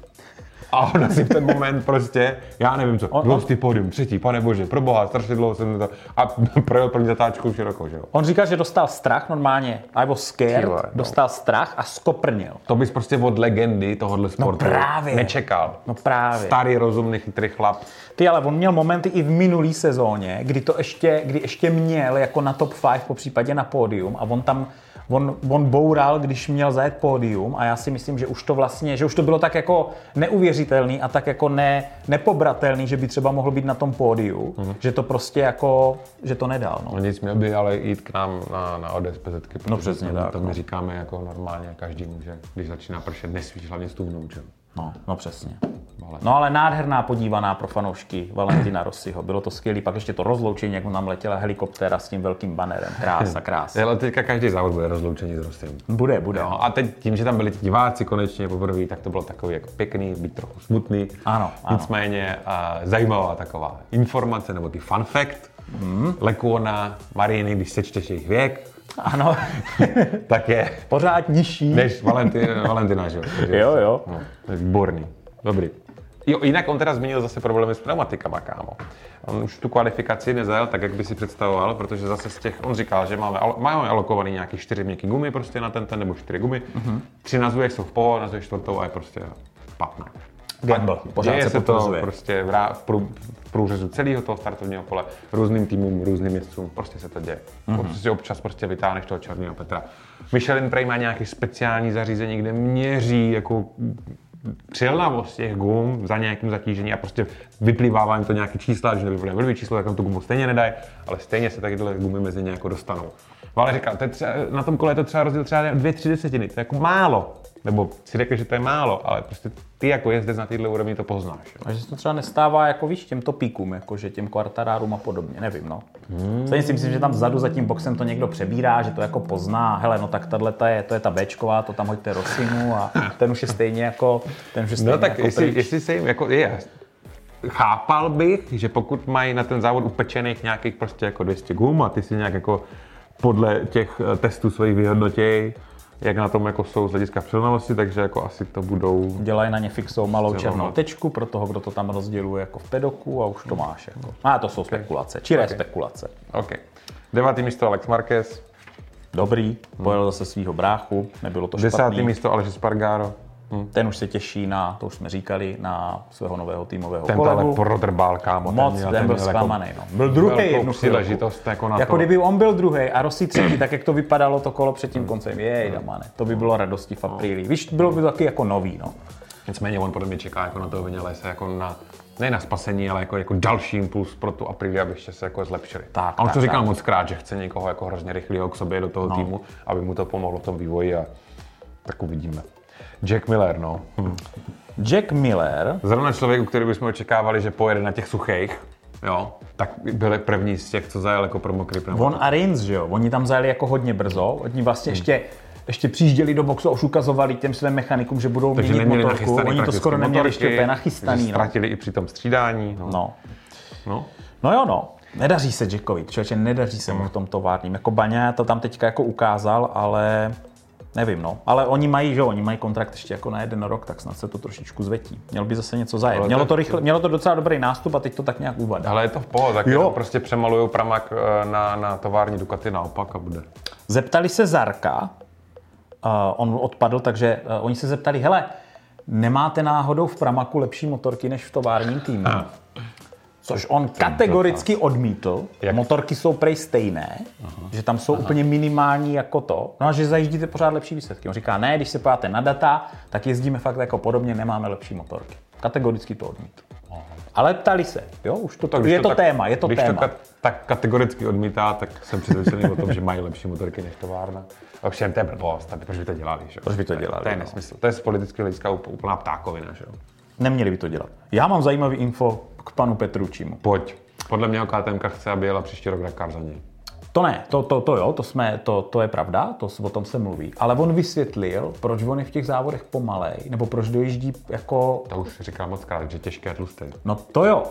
A on asi v ten moment prostě, já nevím co, On- dlouhý podium, třetí, pane bože, pro boha, strašně dlouho jsem to, a projel první zatáčku široko, že jo. On říkal, že dostal strach normálně, I was scared, Ty vole, no. dostal strach a skoprnil. To bys prostě od legendy tohohle sportu právě. nečekal. No právě. Starý, rozumný, chytrý chlap. Ty, ale on měl momenty i v minulý sezóně, kdy to ještě, kdy ještě měl jako na top 5, po případě na pódium a on tam On, on boural, když měl zajet pódium a já si myslím, že už to vlastně, že už to bylo tak jako neuvěřitelný a tak jako ne, nepobratelný, že by třeba mohl být na tom pódiu, Mhm. že to prostě jako, že to nedal. No. No nic, měl by ale jít k nám na, na ODS PZky, protože No přesně to, tak, to no. my říkáme jako normálně každému, že když začíná pršet, nesmíš hlavně stuvnout, že? No, no přesně. No ale nádherná podívaná pro fanoušky Valentina Rossiho. Bylo to skvělé. Pak ještě to rozloučení, jak mu tam letěla helikoptéra s tím velkým banerem. Krása, krása. Ale teďka každý závod bude rozloučený s Rostem. Bude, bude. No, a teď tím, že tam byli ti diváci konečně poprvé, tak to bylo takový jako pěkný, být trochu smutný. Ano, ano. Nicméně a, zajímavá taková informace, nebo ty fun fact. Mm. Lekuona, Mariny, když sečteš jejich věk, Ano, tak je pořád nižší. než Valentin, Valentina, že jo? Takže- Jo, jo. No, to je výborný. Dobrý. Jo, jinak on teda zmínil zase problémy s pneumatikama, kámo. On už tu kvalifikaci nezajel tak, jak by si představoval, protože zase z těch, on říkal, že máme, máme alokovaný nějaký čtyři měkký gumy prostě na ten, ten nebo čtyři gumy. Mhm. Uh-huh. Tři nazvuješ jsou v pohodě, nazvuješ čtvrtou a je prostě patná. Gamble. Pořád Děje se se to prostě v, rá, v, prů, v průřezu celého toho startovního pole, různým týmům, různým jezdcům, prostě se to děje. Mhm. Mm-hmm. Prostě občas prostě vytáhneš toho černého Petra. Michelin Prey má nějaké speciální zařízení, kde měří jako přilnavost těch gum za nějakým zatížení a prostě vyplývá jim to nějaké čísla, když nevyplývá blbý číslo, tak tam tu gumu stejně nedají, ale stejně se takyhle gumy mezi ně jako dostanou. No, Ale říkal, to je třeba, na tom kole je to třeba rozdíl třeba dvě, tři desetiny, to je jako málo. Nebo si řekl, že to je málo, ale prostě ty jako jezdec na této úrovni to poznáš. Jo. A že se to třeba nestává jako víš, těm topíkům, jakože těm kvartarárům a podobně, nevím, no. Stejně si myslím, že tam vzadu za tím boxem to někdo přebírá, že to jako pozná, hele, no tak tahle ta je, to je ta Bčková, to tam hoďte Rosimu a ten už je stejně jako, ten už je stejně No tak jako jestli, pryč. jestli se jim, jako je, chápal bych, že pokud mají na ten závod upečených nějakých prostě jako 200 gum a ty si nějak jako podle těch eh, testů svých vyhodnotěj, jak na tom jako jsou z hlediska přilnavosti, takže jako asi to budou Dělají na ně fixou malou Zrovna. černou tečku pro toho, kdo to tam rozděluje jako v pedoku a už to máš. Jako. A to jsou spekulace, čiré Okay. spekulace. OK. Devátý místo Alex Marquez, Dobrý, pojel zase svého bráchu, nebylo to desátý špatný. místo Aleš Spargaro, Ten už se těší na, to už jsme říkali, na svého nového týmového ten kolegu. prodrbal, kámo. Moc, měl- ten byl jako zklamaný. No. Byl druhý jednu příležitost jako na Jako to. kdyby on byl druhý a Rossi třetí, tak jak to vypadalo to kolo před tím koncem. Jej, damane, to by bylo radosti v apríli. Víš, bylo by to taky jako nový, no. Nicméně on podle mě čeká jako na toho Vinalese jako na ne na spasení, ale jako, jako další impuls pro tu Aprilia, aby ještě se jako zlepšili. Tak, a on tak, to říkal tak. moc krát, že chce někoho jako hrozně rychlého k sobě do toho no. týmu, aby mu to pomohlo v tom vývoji a tak uvidíme. Jack Miller, no. Hm. Jack Miller, Zrovna člověk, u který bychom očekávali, že pojede na těch suchých, jo, tak byl první z těch, co zajel jako pro mokrý pneumatik. on a Rins, že jo, oni tam zajeli jako hodně brzo, oni vlastně Hmm. ještě ještě přijížděli do boxu a už ukazovali těm svým mechanikům, že budou takže měnit motorku. Oni to skoro neměli motorky, ještě úplně nachystaný. No. Ztratili i při tom střídání. No. No. No. no jo, no. Nedaří se Jackovi, člověče, nedaří se mu v tom továrním. Jako Baňa to tam teďka jako ukázal, ale nevím, no. Ale oni mají, že oni mají kontrakt ještě jako na jeden rok, tak snad se to trošičku zvetí. Měl by zase něco zajet. Mělo to- rychle, mělo to docela dobrý nástup a teď to tak nějak uvadá. Ale je to v pohodě, tak Jo. prostě přemalujou pramak eh, na, na tovární Ducati naopak a bude. Zeptali se Zarka, uh, on odpadl, takže uh, oni se zeptali, hele, nemáte náhodou v Pramaku lepší motorky než v továrním týmu? Což on kategoricky odmítl. Jak? Motorky jsou prej stejné, že tam jsou úplně minimální jako to. No a že zajíždíte pořád lepší výsledky. On říká, ne, když se podíváte na data, tak jezdíme fakt jako podobně, nemáme lepší motorky. Kategoricky to odmítl. Ale ptali se, jo, už to, Tak když je to, tak- téma, je to když téma. to ka- tak kategoricky odmítá, tak jsem přesvědčený o tom, že mají lepší motorky než továrna. Ovšem, to je blbost, proč by to dělali, že? jo? Proč by to dělali, To je no. nesmysl. To je z politického hlediska úplná ptákovina, že jo? Neměli by to dělat. Já mám zajímavý info k panu Petručimu. Pojď. Podle mě KTM chce, aby jela příští rok Dakar za něj. To ne, to, to, to jo, to, jsme, to, to je pravda, to, o tom se mluví. Ale on vysvětlil, proč on je v těch závodech pomalej, nebo proč dojíždí jako To už říkal moc krát, že těžké a tlustý. No to jo.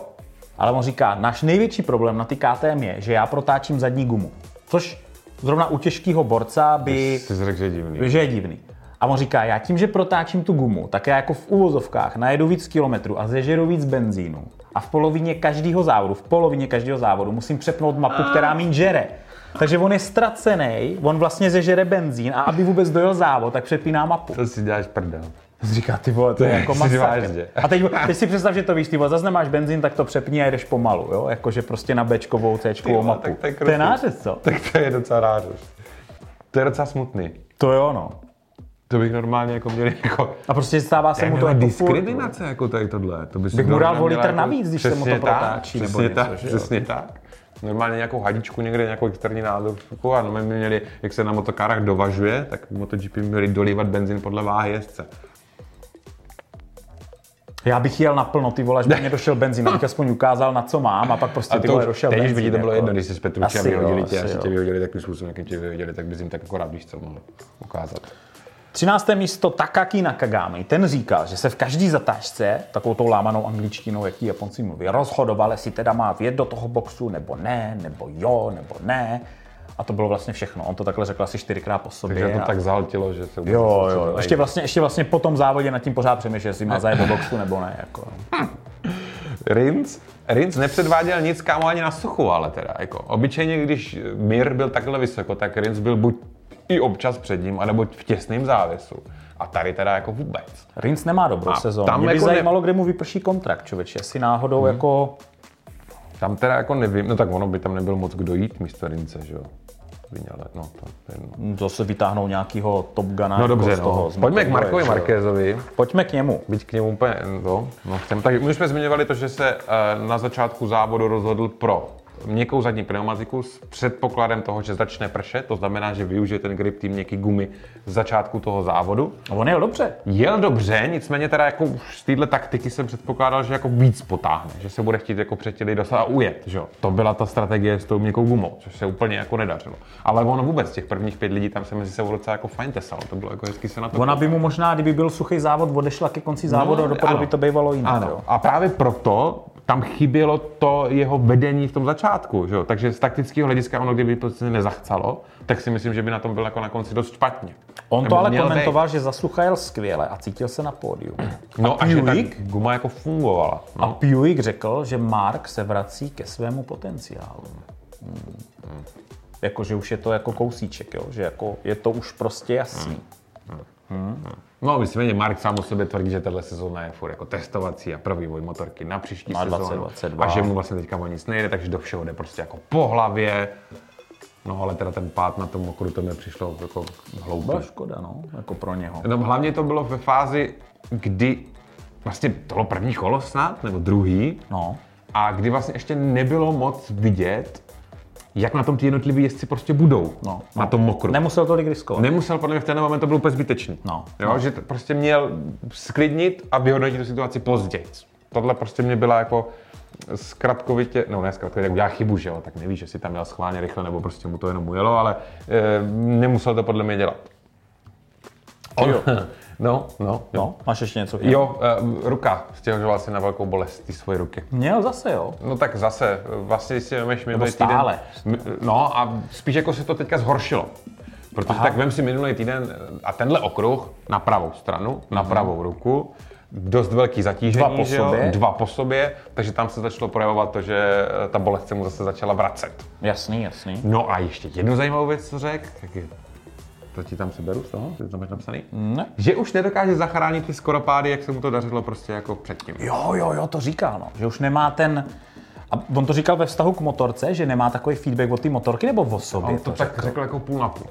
Ale on říká, náš největší problém na ty KTM je, že já protáčím zadní gumu. Což zrovna u těžkého borca by, Jsi řekl, že je divný. že je divný. A on říká, já tím, že protáčím tu gumu, tak já jako v uvozovkách najedu víc kilometrů a zežeru víc benzínu. A v polovině každého závodu, v polovině každého závodu musím přepnout mapu, která mi žere. Takže on je ztracený, on vlastně zežere benzín a aby vůbec dojel závod, tak přepíná mapu. To si děláš prdel. Říká, ty vole, to je je jako masakr. A teď, teď, si představ, že to víš, ty vole, zase nemáš benzín, tak to přepni a jedeš pomalu, jo? Jakože prostě na Bčkovou, Cčkovou vole, mapu. tak to je to je nářez, co? Tak to je docela rádoš. To je docela smutný. To jo, no. To bych normálně jako měl jako... A prostě stává se mu to jako diskriminace jako tady tohle. To by si Bych mu dal normálně o měla litr navíc, když se mu to Přesně protáčí, Tak, nebo přesně něco, tak, že přesně tak. Normálně nějakou hadičku někde, nějakou externí nádobku a no, my měli, jak se na motokárách dovažuje, tak MotoGP měli dolívat benzín podle váhy jezdce. Já bych jel naplno, ty vole, až by mě došel benzín, abych aspoň ukázal, na co mám, a pak prostě A ty to vole došel teď už benzín. ti to bylo jako. jedno, když jsi s Petručem vyhodili tě, asi tě vyhodili takovým způsobem, jakým tě vyhodili, tak bys jim tak akorát víš, co mohl ukázat. 13. místo Takaki Nakagami. Ten říkal, že se v každý zatáčce, takovou tou lámanou angličtinou, jak ti Japonci mluví, rozhodoval, jestli teda má vjet do toho boxu, nebo ne, nebo jo, nebo ne. A to bylo vlastně všechno. On to takhle řekl asi čtyřikrát po sobě. Takže to a- tak zahltilo, že se vůbec Jo, jo. Ještě vlastně, ještě vlastně po tom závodě nad tím pořád přemýšlel, jestli má zajet do boxu nebo ne. Jako. Rins, Rins nepředváděl nic kámo ani na suchu, ale teda jako obyčejně, když Mir byl takhle vysoko, tak Rins byl buď i občas před ním, anebo v těsném závěsu. A tady teda jako vůbec. Rins nemá dobrou A sezónu. tam Mě by jako ne- zajímalo, kde mu vyprší kontrakt, člověče. Jestli náhodou hmm. jako... Tam teda jako nevím, no tak ono by tam nebyl moc kdo jít místo Rince, že jo. Vyňale, no to je jedno. Zase vytáhnou nějakýho Top Guna No jako dobře, z toho. no. z Pojďme k Markovi. Markézovi. Pojďme k němu. Byť k němu úplně, no, no chcem. Tak my už jsme zmiňovali to, že se eh, na začátku závodu rozhodl pro měkkou zadní pneumatiku s předpokladem toho, že začne pršet, to znamená, že využije ten grip tým měkký gumy z začátku toho závodu. A on jel dobře. Jel dobře, nicméně teda jako už z téhle taktiky jsem předpokládal, že jako víc potáhne, že se bude chtít jako přetělit dostat a ujet, že jo. To byla ta strategie s tou měkkou gumou, což se úplně jako nedařilo. Ale ono vůbec, těch prvních pět lidí tam se mezi sebou docela jako fajn tesalo, to bylo jako hezky se na to Ona by mu možná, kdyby byl suchý závod, odešla ke konci závodu a dopadlo No, ano. by to bývalo jinak. Ano. Jo. A právě proto tam chybělo to jeho vedení v tom začátku. Že? jo? Takže z taktického hlediska ono, kdyby prostě nezachcalo, tak si myslím, že by na tom byl jako na konci dost špatně. On to ale komentoval, že za sucha jel skvěle a cítil se na pódiu. být. No a, že ta guma jako fungovala. A No. Buick řekl, že Mark se vrací ke svému potenciálu. Hmm. Jako, že už je to jako kousíček, jo? že jako je to už prostě jasný. No myslím, že Mark sám o sobě tvrdí, že tahle sezóna je furt jako testovací a pro vývoj motorky na příští sezónu. 2022. A že mu vlastně teďka o nic nejde, takže do všeho jde prostě jako po hlavě. No ale teda ten pád na tom okru, to mi přišlo jako hloupý. Byla škoda, no, jako pro něho. No, hlavně to bylo ve fázi, kdy vlastně to bylo první kolo snad, nebo druhý, No. a kdy vlastně ještě nebylo moc vidět, jak na tom ty jednotliví jezdci prostě budou, No, na tom mokru. Nemusel tolik riskovat. Nemusel, podle mě v ten moment to bylo úplně zbytečný. No, Jo, že to prostě měl sklidnit a vyhodnotit tu situaci později. Tohle prostě mě byla jako zkratkovitě, no ne zkratkovitě, jak udělá chybu, že jo, tak nevíš, jestli tam měl schválně rychle, nebo prostě mu to jenom ujelo, ale e, nemusel to podle mě dělat. On, Jo. no, no, No, máš ještě něco? Jo, e, ruka, stěžoval si na velkou bolest ty svoje ruky. Měl zase, jo. No tak zase, vlastně si vemeš minulý týden. No a spíš jako se to teďka zhoršilo. Protože Aha. tak vem si minulý týden a tenhle okruh na pravou stranu, na pravou ruku, dost velký zatížení, Dva po že sobě. dva po sobě, takže tam se začalo projevovat to, že eh, ta bolest se mu zase začala vracet. Jasný, jasný. No a ještě jednu zajímavou věc, co řekl, tak je, to ti tam seberu z toho, ty to tam máš napsaný? Ne. Že už nedokáže zachránit ty skoropády, jak se mu to dařilo prostě jako předtím. Jo, jo, jo, to říká, no. Že už nemá ten, A on to říkal ve vztahu k motorce, že nemá takový feedback od té motorky nebo o sobě? On to, tak řekl jako půl na půl.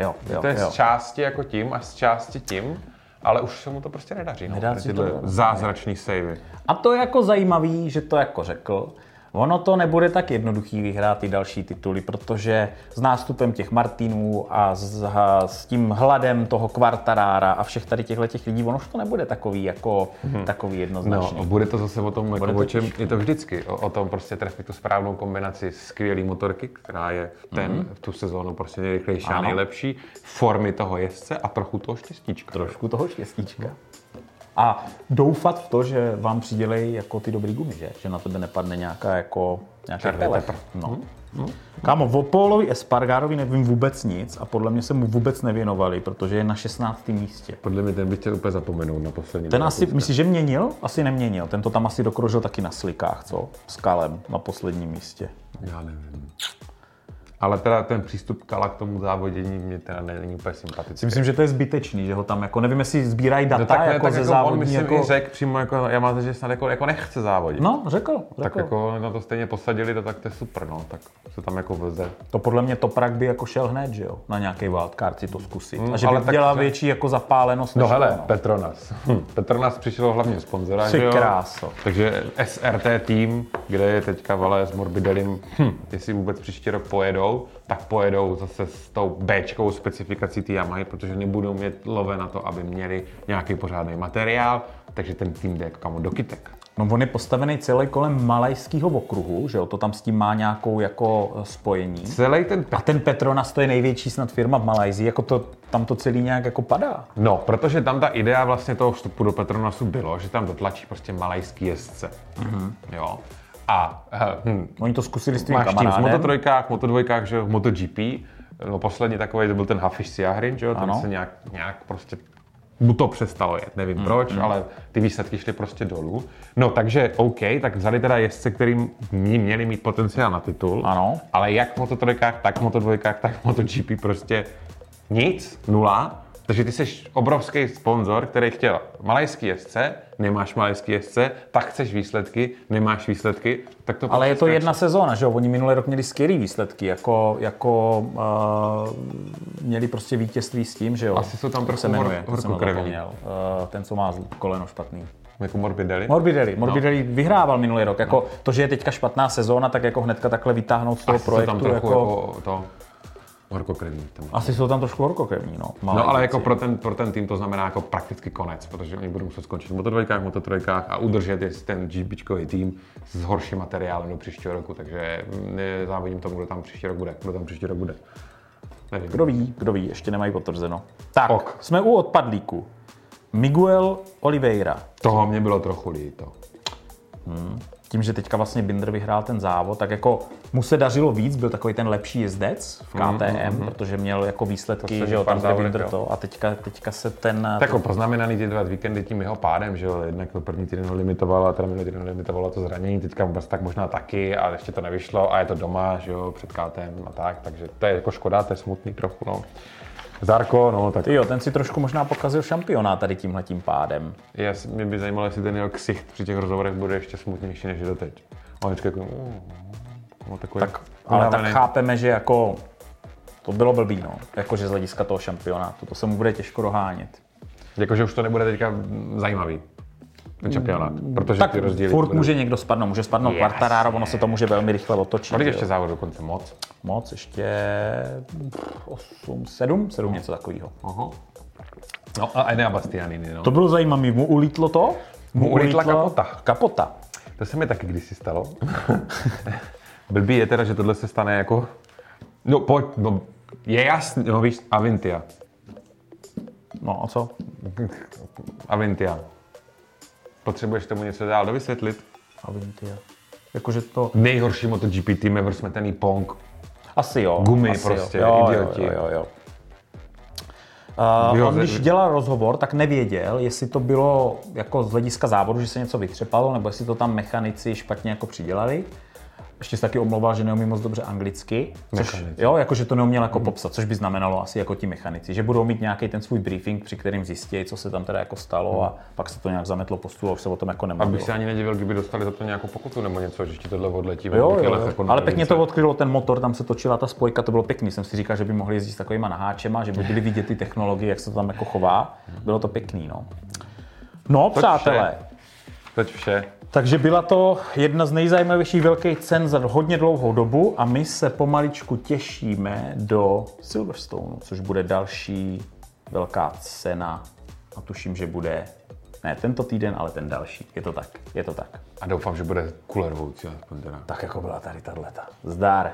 Jo, jo, To je jo. z části jako tím a z části tím, ale už se mu to prostě nedaří. No, Nedá tyhle to- zázračný savey. A to je jako zajímavý, že to jako řekl. Ono to nebude tak jednoduchý vyhrát ty další tituly, protože s nástupem těch Martinů a s, a s tím hladem toho kvartarára a všech tady těchto těch lidí, ono už to nebude takový jako takový No, jednoznačný. a bude to zase o tom, jako to o čem je to vždycky. O, o tom prostě trefit tu správnou kombinaci skvělé motorky, která je ten, v tu sezónu prostě nejrychlejší a Ano. nejlepší, formy toho jezdce a trochu toho štěstíčka. Trošku toho štěstíčka. A doufat v to, že vám přidělej jako ty dobrý gumy, že? Že na tebe nepadne nějaká jako nějaký Černý pelech. pepr. No. Kámo, o Paulovi Espargarovi nevím vůbec nic a podle mě se mu vůbec nevěnovali, protože je na 16. místě. Podle mě ten bych chtěl úplně zapomenout na poslední. Ten asi, myslíš, že měnil? Asi neměnil. Ten to tam asi dokrožil taky na slikách, co? S Kalem na posledním místě. Já nevím. Ale teda ten přístup Kala k tomu závodění mě teda není úplně sympatický. Myslím, že to je zbytečný, že ho tam jako, nevím, jestli sbírají data No tak, jako tak ze jako on závodní, myslím jako... řekl přímo jako, já máte, že snad jako, jako nechce závodit. No, řekl, řekl. tak jako na to stejně posadili, to, tak to je super, no, tak se tam jako veze. To podle mě Toprak by jako šel hned, že jo, na nějaký wildcard si to zkusit. Mm, a že ale by tak dělal to- větší jako zapálenost. No hele, to, no. Petronas. Hm. Petronas přišel hlavně sponzora, že jo? kráso. Takže SRT tým, kde je teďka Vale s Morbidelim, hm. jestli vůbec příští rok pojedou, tak pojedou zase s tou Bčkou specifikací té Yamahy, protože nebudou mít love na to, aby měli nějaký pořádný materiál, takže ten tým jde kamo do kytek. No on je postavený celý kolem malajského okruhu, že jo, to tam s tím má nějakou jako eh, spojení. Celý ten A ten Petronas to je největší snad firma v Malajzii, jako to, tam to celý nějak jako padá. No, protože tam ta idea vlastně toho vstupu do Petronasu bylo, že tam dotlačí prostě malajský jezdce. Mm-hmm. Jo. A hm, Oni to zkusili s tím máš tým v kamarádem. mototrojkách, motodvojkách, že jo, v MotoGP. No poslední takový to byl ten Hafiš Siahrin, že jo, ten se nějak, nějak prostě mu to přestalo jet, nevím mm, proč, mm. ale ty výsledky šly prostě dolů. No takže OK, tak vzali teda jezdce, kterým měli mít potenciál na titul, Ano. ale jak v mototrojkách, tak v motodvojkách, tak v MotoGP prostě nic, nula. Takže ty jsi obrovský sponzor, který chtěl malajský jezdce, nemáš malajský jezdce, tak chceš výsledky, nemáš výsledky, tak to Ale je prostě to skončí. jedna sezóna, že jo? Oni minulý rok měli skvělý výsledky, jako, jako uh, měli prostě vítězství s tím, že jo? Asi jsou tam trochu se jmenuje, hor- to jsem ho horkokrevní. zapomněl. Uh, ten, co má koleno špatný. Jako Morbidelli. Morbidelli. Morbidelli no. vyhrával minulý rok. Jako to, že je teďka špatná sezóna, tak jako hnedka takhle vytáhnout z toho Asi projektu. tam trochu jako, jako, to horkokrevní. Tam. Asi jsou tam trošku horkokrevní, no. Malé No ale věci. jako pro ten, pro ten tým to znamená jako prakticky konec, protože oni budou muset skončit v motodvojkách, mototrojkách a udržet jest ten GPčkový tým s horším materiálem do příštího roku, takže nezávidím tomu, kdo tam příští rok bude. Kdo tam příští rok bude. Nevím. Kdo ví, kdo ví, ještě nemají potvrzeno. Tak, Ok. jsme u odpadlíku. Miguel Oliveira. Toho mě bylo trochu líto. Tím, že teďka vlastně Binder vyhrál ten závod, tak jako mu se dařilo víc, byl takový ten lepší jezdec v KTM, mm, protože měl jako výsledky, že jo, tam Binder to a teďka, teďka se ten... Tak jako poznamenaný ty dva víkendy tím jeho pádem, že jo, jednak to první týden ho limitovalo a teda minulý týden limitovalo to zranění, teďka vůbec tak možná taky, ale ještě to nevyšlo a je to doma, že jo, před KTM a tak, takže to je jako škoda, to je smutný trochu, no. Zarko, no, tak Jo, ten si trošku možná pokazil šampionát tady tímhle tím pádem. já, si- mě by zajímalo, jestli ten jeho ksicht při těch rozhovorech bude ještě smutnější než je doteď. A on vždycky jako, "Mm, no, takový Tak, ale tak unavený." chápeme, že jako to bylo blbý, no. Jakože z hlediska toho šampionátu, to se mu bude těžko dohánět. Jakože už to nebude teďka zajímavý, ten šampionát, protože Tak ty rozdíly... furt může někdo spadnout, může spadnout Jasně. Quartararo, ono se to může velmi rychle otočit. Kolik ještě jo. závod dokonce moc? Moc, ještě 8, 7, 7 něco takového. Aha. No a Enea Bastianini, no. To bylo zajímavé, mu ulítlo to? Mu ulítla kapota. Kapota. To se mi taky kdysi stalo. Blbý je teda, že tohle se stane jako... No pojď, no, je jasný, no víš, Avintia. No a co? Avintia. Potřebuješ tomu něco dál dovysvětlit? Avintia. Jakože to... Nejhorší MotoGP tým ever smetený Pong. Asi jo. Gumy asi prostě, jo. Jo, idioti. Jo, jo, jo. Uh, Jo, on, ze- když dělal rozhovor, tak nevěděl, jestli to bylo jako z hlediska závodu, že se něco vytřepalo, nebo jestli to tam mechanici špatně jako přidělali. Ještě se taky omlouval, že neumí moc dobře anglicky, což, Mechanici. jo, jakože to neuměl jako popsat, což by znamenalo asi jako ti mechanici, že budou mít nějaký ten svůj briefing, při kterým zjistí, co se tam teda jako stalo a pak se to nějak zametlo po stůl a už se o tom jako nemluvilo. Abych se ani nedivil, kdyby dostali za to nějakou pokutu nebo něco, že ti tohle odletí. Jo, jo, jo. jako Ale pěkně to odkrylo ten motor, tam se točila ta spojka, to bylo pěkný. Jsem si říkal, že by mohli jezdit s takovýma naháčema, že by byly vidět ty technologie, jak se to tam jako chová. Bylo to pěkný, no. No, přátelé, Teď vše. Takže byla to jedna z nejzajímavějších velkých cen za hodně dlouhou dobu a my se pomaličku těšíme do Silverstone, což bude další velká cena a tuším, že bude ne tento týden, ale ten další. Je to tak, je to tak. A doufám, že bude aspoň teda. Tak jako byla tady tato. Zdar.